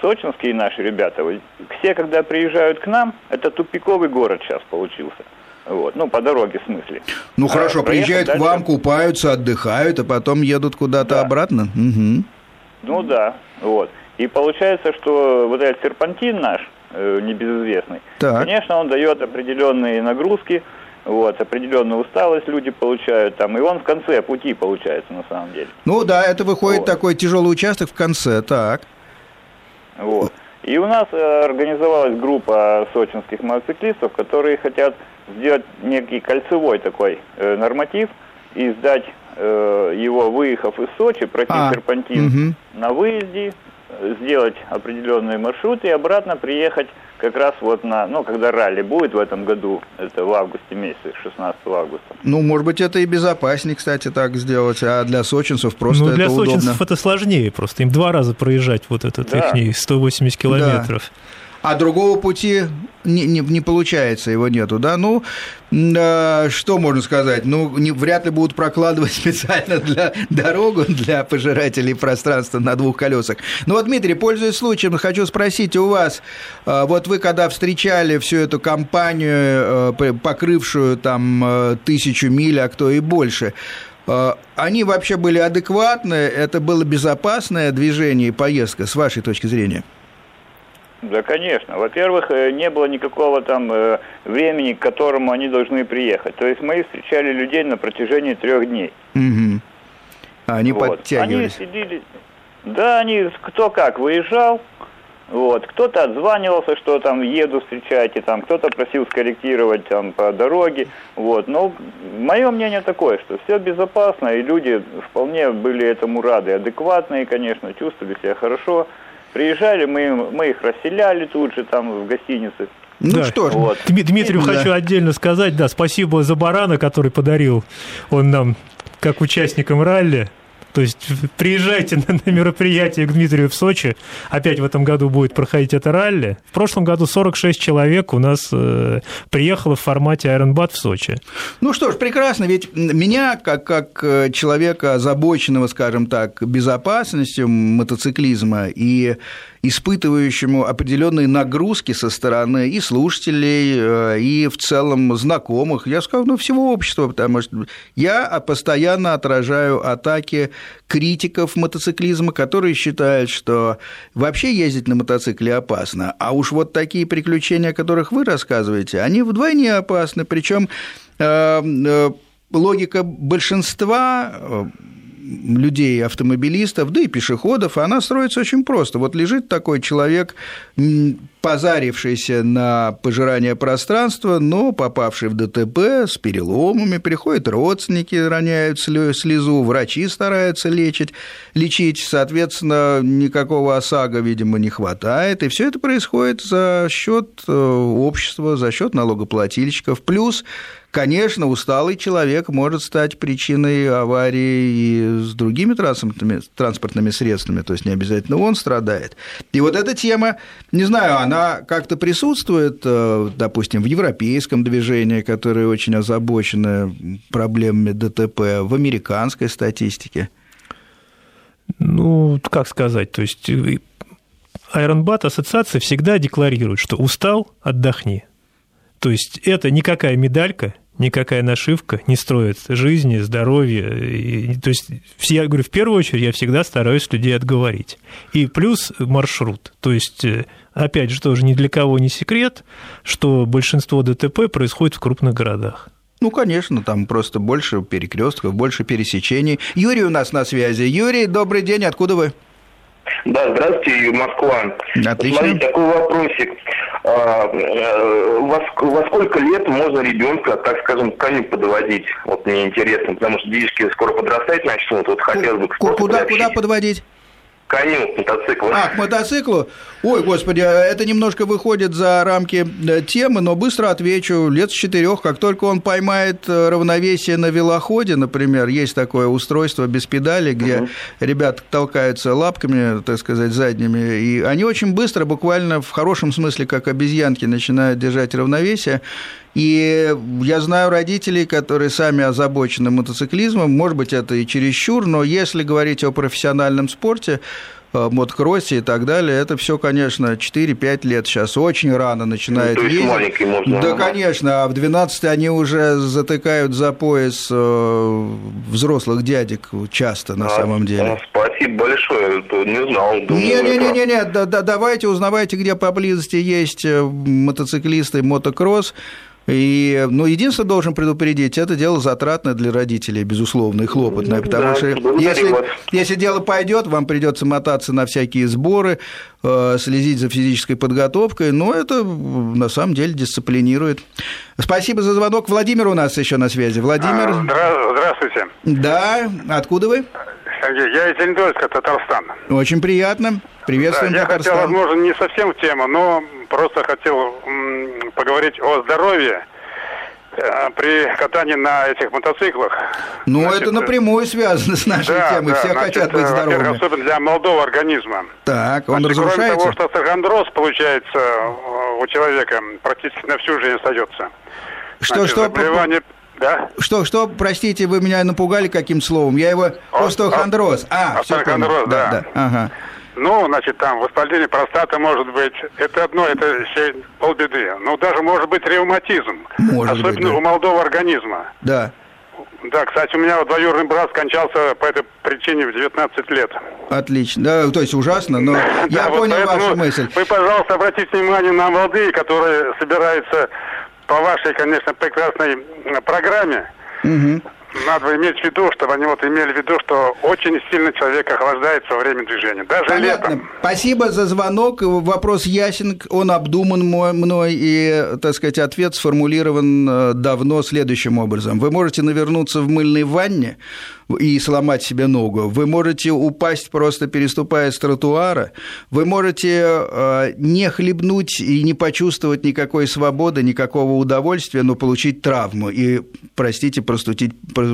Сочинские наши ребята, все, когда приезжают к нам, это тупиковый город сейчас получился. Вот, ну, по дороге в смысле. Ну, а хорошо, приезжают дальше... к вам, купаются, отдыхают, а потом едут куда-то да. обратно? Угу. Ну, да, вот. И получается, что вот этот серпантин наш, э, небезызвестный, так. конечно, он дает определенные нагрузки, вот, определенную усталость люди получают там, и он в конце пути получается на самом деле. Ну да, это выходит вот. такой тяжелый участок в конце, так. Вот. И у нас э, организовалась группа сочинских мотоциклистов, которые хотят сделать некий кольцевой такой э, норматив и сдать э, его, выехав из Сочи, пройти а, серпантин угу. на выезде, сделать определенный маршрут и обратно приехать как раз вот на, ну, когда ралли будет в этом году, это в августе месяце, 16 августа. Ну, может быть, это и безопаснее, кстати, так сделать, а для сочинцев просто ну, для это сочинцев удобно. это сложнее просто, им два раза проезжать вот этот да. их 180 километров. Да а другого пути не, не, не получается, его нету, да, ну, э, что можно сказать, ну, не, вряд ли будут прокладывать <laughs> специально для дорогу для пожирателей пространства на двух колесах. Ну, вот, Дмитрий, пользуясь случаем, хочу спросить у вас, э, вот вы когда встречали всю эту компанию, э, покрывшую там э, тысячу миль, а кто и больше, э, они вообще были адекватны, это было безопасное движение и поездка, с вашей точки зрения? Да, конечно. Во-первых, э, не было никакого там э, времени, к которому они должны приехать. То есть мы встречали людей на протяжении трех дней. Угу. А они вот. подтягивались? Они сидели... Да, они кто как выезжал, вот. Кто-то отзванивался, что там еду, встречайте, там кто-то просил скорректировать там по дороге. Вот. Но мое мнение такое, что все безопасно, и люди вполне были этому рады, адекватные, конечно, чувствовали себя хорошо. Приезжали, мы, мы их расселяли тут же там в гостинице. Ну да. что ж, вот. Дмитрию да. хочу отдельно сказать, да, спасибо за барана, который подарил он нам как участникам ралли. То есть приезжайте на, на мероприятие к Дмитрию в Сочи. Опять в этом году будет проходить это ралли. В прошлом году 46 человек у нас э, приехало в формате Ironbat в Сочи. Ну что ж, прекрасно. Ведь меня, как, как э, человека, озабоченного, скажем так, безопасностью мотоциклизма и испытывающему определенные нагрузки со стороны и слушателей, э, и в целом знакомых, я скажу, ну, всего общества, потому что я постоянно отражаю атаки критиков мотоциклизма, которые считают, что вообще ездить на мотоцикле опасно, а уж вот такие приключения, о которых вы рассказываете, они вдвойне опасны, причем э, э, логика большинства людей, автомобилистов, да и пешеходов, она строится очень просто. Вот лежит такой человек, позарившийся на пожирание пространства, но попавший в ДТП с переломами, приходят родственники, роняют слезу, врачи стараются лечить, лечить, соответственно, никакого ОСАГО, видимо, не хватает, и все это происходит за счет э, общества, за счет налогоплательщиков, плюс Конечно, усталый человек может стать причиной аварии и с другими транспортными, транспортными средствами, то есть не обязательно он страдает. И вот эта тема, не знаю, она как-то присутствует, э, допустим, в европейском движении, которое очень озабочено проблемами ДТП, в американской статистике? Ну, как сказать, то есть Айронбат ассоциация всегда декларирует, что устал – отдохни. То есть это никакая медалька, никакая нашивка не строит жизни, здоровья. И, то есть, я говорю, в первую очередь я всегда стараюсь людей отговорить. И плюс маршрут. То есть, э, опять же, тоже ни для кого не секрет, что большинство ДТП происходит в крупных городах. Ну, конечно, там просто больше перекрестков, больше пересечений. Юрий у нас на связи. Юрий, добрый день, откуда вы? Да, здравствуйте, Москва. Отлично. Смотрите, такой вопросик. А, э, во, во сколько лет можно ребенка, так скажем, к коню подводить? Вот мне интересно, потому что детишки скоро подрастать начнут, вот хотелось бы... Куда, куда подводить? Коню, к мотоциклу. А, к мотоциклу? Ой, господи, это немножко выходит за рамки э, темы, но быстро отвечу. Лет с четырех, как только он поймает э, равновесие на велоходе, например, есть такое устройство без педали, где угу. ребята толкаются лапками, так сказать, задними, и они очень быстро, буквально в хорошем смысле, как обезьянки, начинают держать равновесие. И я знаю родителей, которые сами озабочены мотоциклизмом, может быть, это и чересчур, но если говорить о профессиональном спорте, э, мотокроссе и так далее, это все, конечно, 4-5 лет сейчас очень рано начинает ну, ездить. Можно, да, конечно, а в 12 они уже затыкают за пояс э, взрослых дядек часто на а, самом деле. А, спасибо большое, не знал. Не-не-не, да, да, давайте узнавайте, где поблизости есть э, мотоциклисты, мотокросс, и, ну, единственное, должен предупредить, это дело затратное для родителей, безусловно, и хлопотное, потому да, что если, если дело пойдет, вам придется мотаться на всякие сборы, э, следить за физической подготовкой, но это на самом деле дисциплинирует. Спасибо за звонок. Владимир у нас еще на связи. Владимир. А, здравствуйте. Да, откуда вы? Сергей, я из Оренбурга, Татарстан. Очень приятно. Приветствуем да, я Татарстан. хотел, возможно, не совсем в тему, но просто хотел поговорить о здоровье э, при катании на этих мотоциклах. Ну, значит, это напрямую связано с нашей да, темой. Да, Все значит, хотят быть здоровыми. Особенно для молодого организма. Так, он значит, разрушается? Кроме того, что сахондроз, получается, у человека практически на всю жизнь остается. Что, значит, что? Заболевание... Да? Что, что, простите, вы меня напугали каким словом? Я его... Остеохондроз. А, остеохондроз, да. да. да. Ага. Ну, значит, там воспаление простаты может быть. Это одно, это еще полбеды. Но даже может быть ревматизм. Может особенно быть, да. у молодого организма. Да. Да, кстати, у меня вот двоюродный брат скончался по этой причине в 19 лет. Отлично. Да, то есть ужасно, но <laughs> я вот понял вашу мысль. Вы, пожалуйста, обратите внимание на молодые, которые собираются по вашей, конечно, прекрасной программе. Угу надо иметь в виду, чтобы они вот имели в виду, что очень сильно человек охлаждается во время движения, даже Понятно. летом. Спасибо за звонок. Вопрос ясен, он обдуман мной, и, так сказать, ответ сформулирован э, давно следующим образом. Вы можете навернуться в мыльной ванне, и сломать себе ногу. Вы можете упасть, просто переступая с тротуара. Вы можете э, не хлебнуть и не почувствовать никакой свободы, никакого удовольствия, но получить травму и, простите, простудить,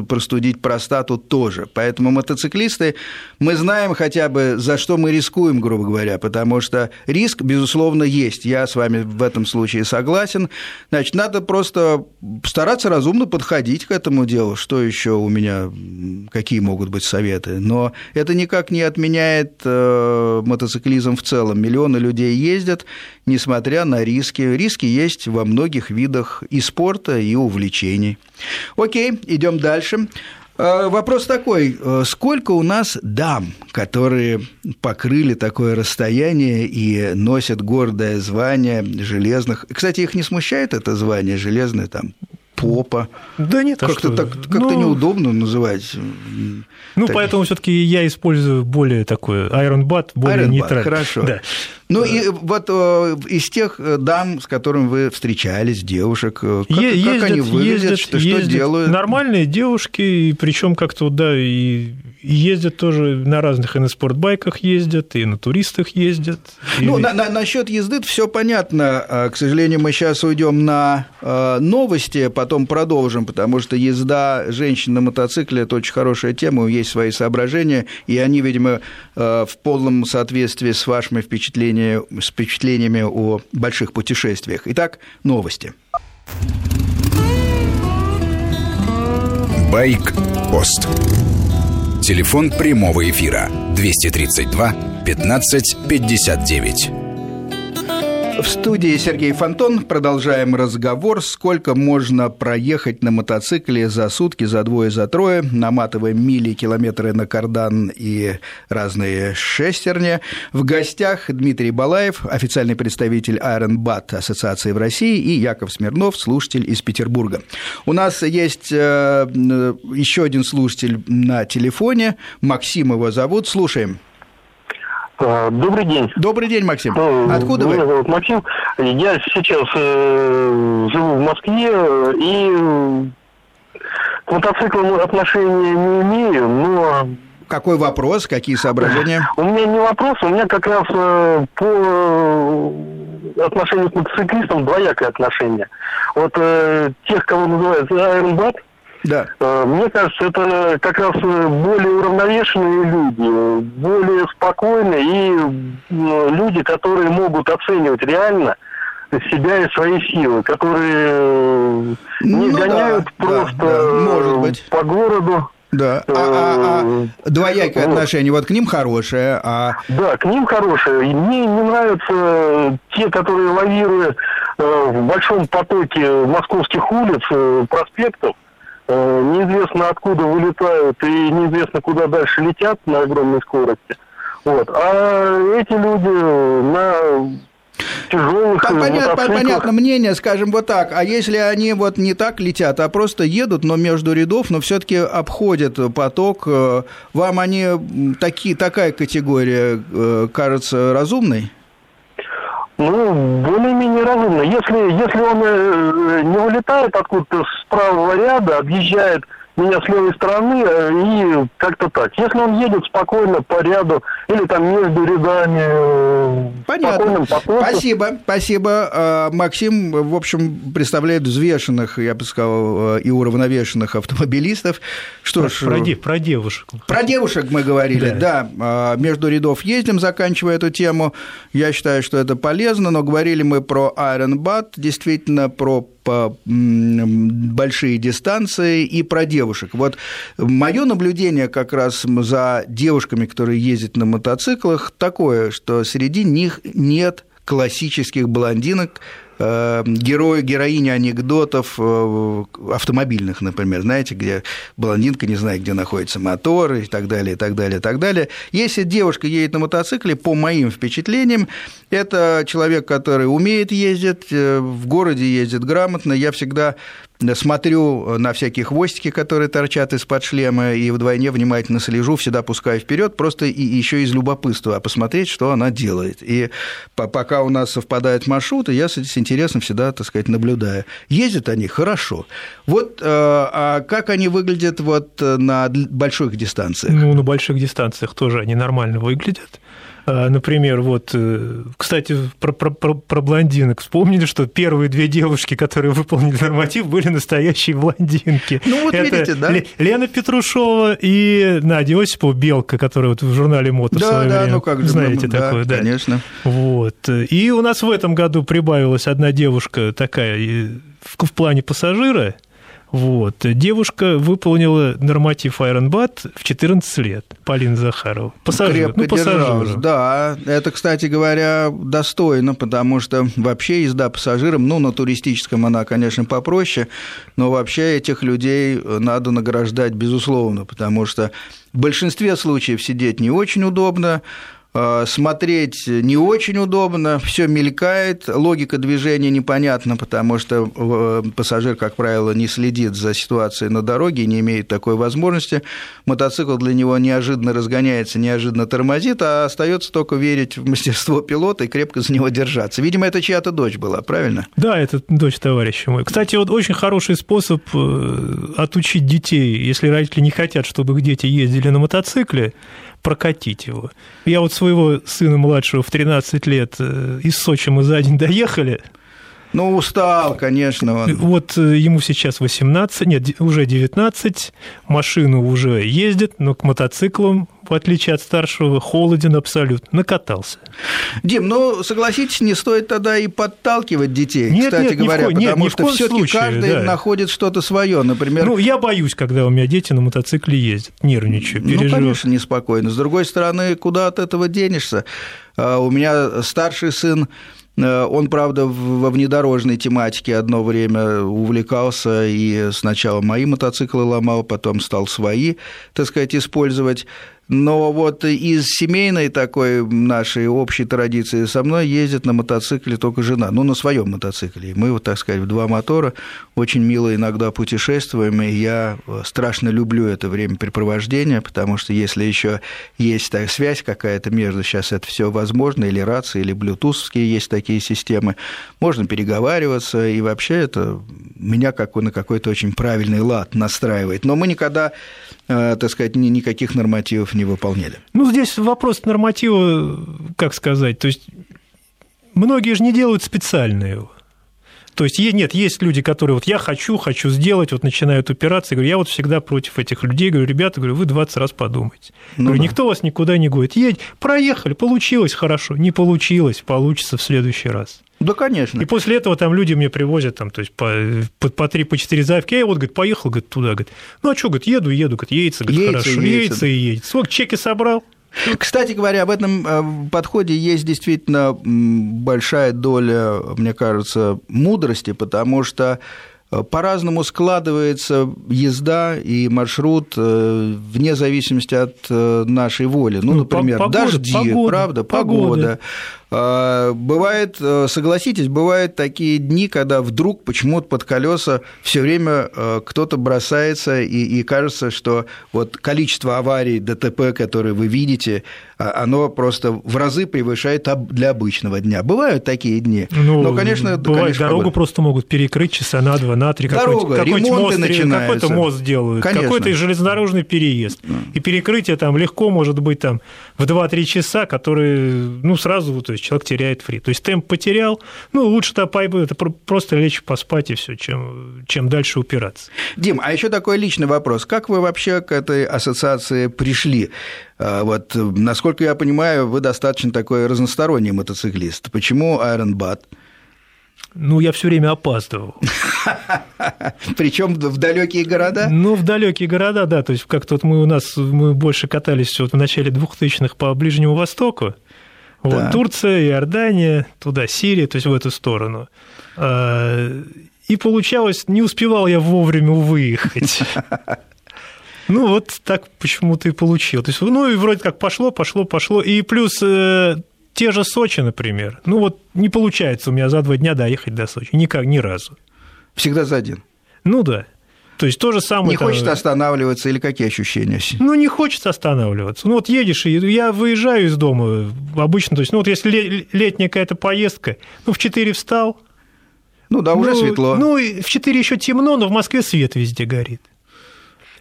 простудить простату тоже. Поэтому мотоциклисты, мы знаем хотя бы, за что мы рискуем, грубо говоря, потому что риск, безусловно, есть. Я с вами в этом случае согласен. Значит, надо просто стараться разумно подходить к этому делу. Что еще у меня какие могут быть советы. Но это никак не отменяет э, мотоциклизм в целом. Миллионы людей ездят, несмотря на риски. Риски есть во многих видах и спорта, и увлечений. Окей, идем дальше. Э, вопрос такой, э, сколько у нас дам, которые покрыли такое расстояние и носят гордое звание железных... Кстати, их не смущает это звание железное, там, попа. Да нет, а Как-то так, как-то ну, неудобно называть. Ну, так... поэтому все таки я использую более такой Iron Bat, более нейтральный. Хорошо. Да. Ну и вот э, из тех э, дам, с которыми вы встречались, девушек, э, как, ездят, как они выглядят, ездят, что, ездят. делают? Нормальные девушки, причем как-то, да, и ездят тоже на разных и на спортбайках ездят, и на туристах ездят. Ну, и... на, на, насчет езды все понятно. А, к сожалению, мы сейчас уйдем на новости, потом продолжим, потому что езда женщин на мотоцикле – это очень хорошая тема, есть свои соображения, и они, видимо, в полном соответствии с вашими впечатлениями впечатления, с впечатлениями о больших путешествиях. Итак, новости. Байк-пост. Телефон прямого эфира 232 15 59. В студии Сергей Фонтон. Продолжаем разговор. Сколько можно проехать на мотоцикле за сутки, за двое, за трое. Наматываем мили, километры на кардан и разные шестерни. В гостях Дмитрий Балаев, официальный представитель Iron Bat Ассоциации в России, и Яков Смирнов, слушатель из Петербурга. У нас есть э, еще один слушатель на телефоне. Максим его зовут. Слушаем. А, добрый день. Добрый день, Максим. Ну, Откуда Меня вы? зовут Максим. Я сейчас э, живу в Москве и к мотоциклам отношения не имею, но... Какой вопрос, какие соображения? <laughs> У меня не вопрос, у меня как раз э, по э, отношению к мотоциклистам двоякое отношение. Вот э, тех, кого называют Iron да. Э, мне кажется, это как раз более уравновешенные люди, более спокойные и люди, которые могут оценивать реально себя и свои силы, которые не ну, гоняют да, просто да, да, может быть. по городу. Да. А, а, а двоякое вот. отношение, вот к ним хорошее, а... Да, к ним хорошее. Мне не нравятся те, которые лавируют э, в большом потоке московских улиц, э, проспектов, Э, неизвестно откуда вылетают и неизвестно куда дальше летят на огромной скорости. Вот. А эти люди на тяжелых понятно, понятно мнение, скажем вот так. А если они вот не так летят, а просто едут, но между рядов, но все-таки обходят поток, э, вам они такие, такая категория э, кажется разумной? Ну, более-менее разумно. Если, если он э, не вылетает откуда-то с правого ряда, объезжает меня с левой стороны э, и как-то так. Если он едет спокойно по ряду или там между рядами... Э, Понятно. Спасибо, спасибо. А, Максим, в общем, представляет взвешенных, я бы сказал, и уравновешенных автомобилистов. Что про, ж... Про, де, про девушек. Про девушек мы говорили, да. да. Между рядов ездим, заканчивая эту тему. Я считаю, что это полезно, но говорили мы про Iron Bat, действительно, про по большие дистанции и про девушек. Вот мое наблюдение как раз за девушками, которые ездят на мотоциклах, такое, что среди них нет классических блондинок, герои, героини анекдотов э, автомобильных, например, знаете, где блондинка не знает, где находится мотор и так далее, и так далее, и так далее. Если девушка едет на мотоцикле, по моим впечатлениям, это человек, который умеет ездить, э, в городе ездит грамотно. Я всегда смотрю на всякие хвостики, которые торчат из-под шлема, и вдвойне внимательно слежу, всегда пускаю вперед, просто и еще из любопытства, посмотреть, что она делает. И пока у нас совпадают маршруты, я с интересом всегда, так сказать, наблюдаю. Ездят они хорошо. Вот э, а как они выглядят вот на больших дистанциях? Ну, на больших дистанциях тоже они нормально выглядят. А, например, вот, э, кстати, про, про, про, про блондинок вспомнили, что первые две девушки, которые выполнили норматив, были настоящие блондинки. Ну вот Это видите, да? Лена Петрушова и Надя Осипова, Белка, которая вот в журнале «Мото» да, в свое да, время, ну как же, знаете да, такое, да? конечно. Вот. И у нас в этом году прибавилась одна девушка такая в, в плане пассажира, вот. Девушка выполнила норматив Ironbat в 14 лет, Полина Захарова. Пассажир, Крепко ну, пассажиру. Да, это, кстати говоря, достойно, потому что вообще езда пассажиром, ну, на туристическом она, конечно, попроще, но вообще этих людей надо награждать, безусловно, потому что в большинстве случаев сидеть не очень удобно, смотреть не очень удобно, все мелькает, логика движения непонятна, потому что э, пассажир, как правило, не следит за ситуацией на дороге, не имеет такой возможности. Мотоцикл для него неожиданно разгоняется, неожиданно тормозит, а остается только верить в мастерство пилота и крепко за него держаться. Видимо, это чья-то дочь была, правильно? Да, это дочь товарища мой. Кстати, вот очень хороший способ э, отучить детей, если родители не хотят, чтобы их дети ездили на мотоцикле, прокатить его. Я вот своего сына младшего в 13 лет э, из Сочи мы за день доехали. Ну, устал, конечно. Он. Вот э, ему сейчас 18, нет, уже 19, машину уже ездит, но к мотоциклам в отличие от старшего, холоден абсолютно, накатался. Дим, ну, согласитесь, не стоит тогда и подталкивать детей, нет, кстати нет, говоря, потому нет, что все таки каждый да. находит что-то свое, например... Ну, я боюсь, когда у меня дети на мотоцикле ездят, нервничаю, ну, переживаю. Ну, конечно, неспокойно. С другой стороны, куда от этого денешься? А, у меня старший сын он, правда, во внедорожной тематике одно время увлекался и сначала мои мотоциклы ломал, потом стал свои, так сказать, использовать. Но вот из семейной такой нашей общей традиции со мной ездит на мотоцикле только жена, ну, на своем мотоцикле. Мы, вот, так сказать, в два мотора очень мило иногда путешествуем, и я страшно люблю это времяпрепровождение, потому что если еще есть такая связь какая-то между, сейчас это все возможно, или рации, или блютусовские есть такие системы, можно переговариваться, и вообще это меня как на какой-то очень правильный лад настраивает. Но мы никогда, э, так сказать, никаких нормативов не выполняли. Ну, здесь вопрос норматива, как сказать, то есть многие же не делают специально его. То есть нет, есть люди, которые вот я хочу, хочу сделать, вот начинают упираться, говорю, я вот всегда против этих людей, говорю, ребята, говорю, вы 20 раз подумайте. Ну, говорю, да. никто вас никуда не гонит. Едь, проехали, получилось хорошо, не получилось, получится в следующий раз. Да, конечно. И после этого там люди мне привозят там, то есть по, по, по 3 по 4 заявки. Я вот, говорит, поехал, говорит, туда, говорит. Ну, а что, говорит, еду, еду, говорит, едется, говорит, яйца, хорошо, яйца. яйца и едет. Сколько чеки собрал? Кстати говоря, в этом э, подходе есть действительно большая доля, мне кажется, мудрости, потому что Э, по-разному складывается езда и маршрут э, вне зависимости от нашей воли. Ну, например, погода, дожди, погода, правда, погода. погода. А, бывает, согласитесь, бывают такие дни, когда вдруг почему-то под колеса все время кто-то бросается, и, и кажется, что вот количество аварий ДТП, которые вы видите, а, оно просто в разы превышает для обычного дня. Бывают такие дни. Ну, Но, конечно, бывает, конечно, дорогу погода. просто могут перекрыть часа на два, на три. Дорога, какой мост, какой-то мост делают, какой-то железнодорожный переезд. И перекрытие там легко может быть там в 2-3 часа, которые, ну, сразу, то есть человек теряет фри. То есть темп потерял, ну, лучше то это просто лечь поспать и все, чем, чем дальше упираться. Дим, а еще такой личный вопрос. Как вы вообще к этой ассоциации пришли? А, вот, насколько я понимаю, вы достаточно такой разносторонний мотоциклист. Почему Iron Bat? Ну, я все время опаздывал. <laughs> Причем в далекие города? Ну, в далекие города, да. То есть как-то вот мы у нас мы больше катались вот в начале 2000-х по Ближнему Востоку. Вот да. Турция, Иордания, туда Сирия, то есть в эту сторону. А, и получалось, не успевал я вовремя выехать. <laughs> Ну, вот так почему-то и получил. То есть, ну, и вроде как пошло, пошло, пошло. И плюс э, те же Сочи, например. Ну, вот не получается у меня за два дня доехать до Сочи. Никак, ни разу. Всегда за один? Ну, да. То есть то же самое. Не там... хочется останавливаться или какие ощущения? Ну, не хочется останавливаться. Ну, вот едешь, и я выезжаю из дома обычно, то есть, ну, вот если летняя какая-то поездка, ну, в 4 встал. Ну, да, уже ну, светло. Ну, в 4 еще темно, но в Москве свет везде горит.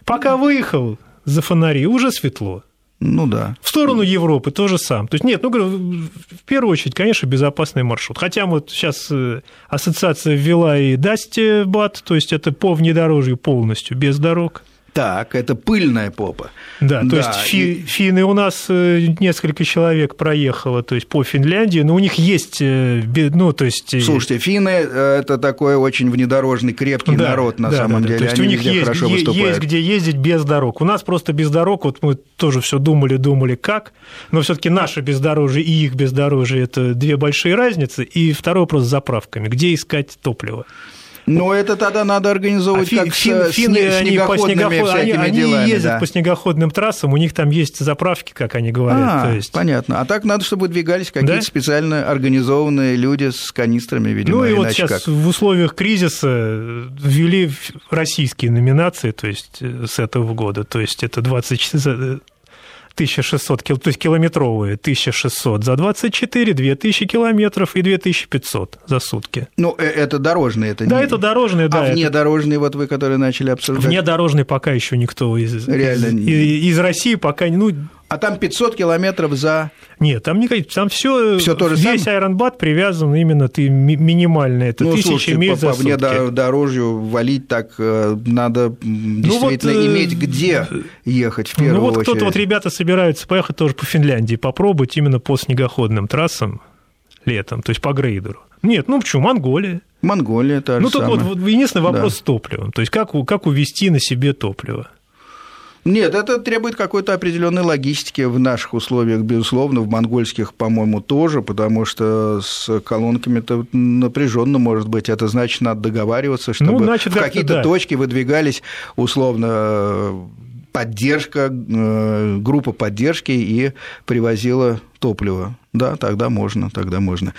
Пока выехал за фонари, уже светло. Ну да. В сторону Европы тоже сам. То есть нет, ну в первую очередь, конечно, безопасный маршрут. Хотя вот сейчас э, ассоциация ввела и Дастибат, то есть это по внедорожью полностью, без дорог. Так, это пыльная попа. Да, то да, есть фи, финны у нас э, несколько человек проехало, то есть по Финляндии, но у них есть, э, ну, то есть... Э, Слушайте, финны – это такой очень внедорожный, крепкий да, народ, на да, самом да, деле. То есть Они у них есть, хорошо есть где ездить без дорог. У нас просто без дорог, вот мы тоже все думали, думали, как, но все таки наше бездорожье и их бездорожье – это две большие разницы. И второй вопрос с заправками. Где искать топливо? Но это тогда надо организовывать а как фин, с финны, снегоходными они по всякими они, делами. Они ездят да. по снегоходным трассам, у них там есть заправки, как они говорят. А, то есть... понятно. А так надо, чтобы двигались какие-то да? специально организованные люди с канистрами, видимо. Ну и вот сейчас как. в условиях кризиса ввели российские номинации, то есть э, с этого года, то есть это 20 1600, то есть километровые 1600 за 24, 2000 километров и 2500 за сутки. Ну, э, это дорожные, это Да, не... это дорожные, да. А внедорожные, вот вы, которые начали обсуждать? Внедорожные пока еще никто из, Реально из, из, из России пока, ну, а там 500 километров за... Нет, там, не, там все, все то же весь? Айронбат привязан именно ты минимально, это ну, тысячи слушайте, миль по, за сутки. Мне дорожью валить так э, надо действительно ну, вот, иметь где ехать в первую ну, вот очередь. кто-то вот ребята собираются поехать тоже по Финляндии, попробовать именно по снегоходным трассам летом, то есть по грейдеру. Нет, ну почему, Монголия. Монголия, та Ну, тут вот, вот единственный вопрос да. с топливом. То есть, как, как увезти на себе топливо? Нет, это требует какой-то определенной логистики в наших условиях, безусловно, в монгольских, по-моему, тоже, потому что с колонками это напряженно может быть. Это значит, надо договариваться, ну, чтобы ну, значит, в какие-то да. точки выдвигались условно поддержка, э, группа поддержки и привозила топливо. Да, тогда можно, тогда можно.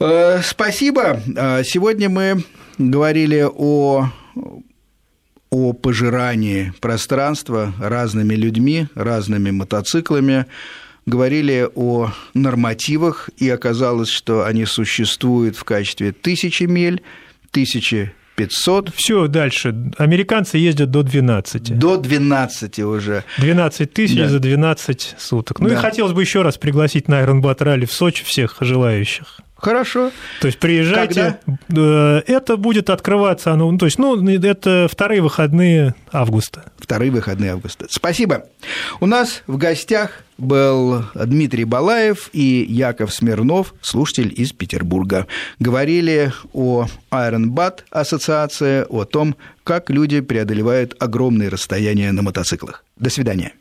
Э, спасибо. Э, сегодня мы говорили о о пожирании пространства разными людьми, разными мотоциклами, говорили о нормативах, и оказалось, что они существуют в качестве тысячи миль, тысячи 500. Все дальше. Американцы ездят до 12. До 12 уже. 12 тысяч да. за 12 суток. Ну да. и хотелось бы еще раз пригласить на Iron Bat Rally в Сочи всех желающих. Хорошо. То есть приезжайте. Когда? Э, это будет открываться, ну, то есть, ну, это вторые выходные августа. Вторые выходные августа. Спасибо. У нас в гостях был Дмитрий Балаев и Яков Смирнов, слушатель из Петербурга. Говорили о Iron Bat ассоциации, о том, как люди преодолевают огромные расстояния на мотоциклах. До свидания.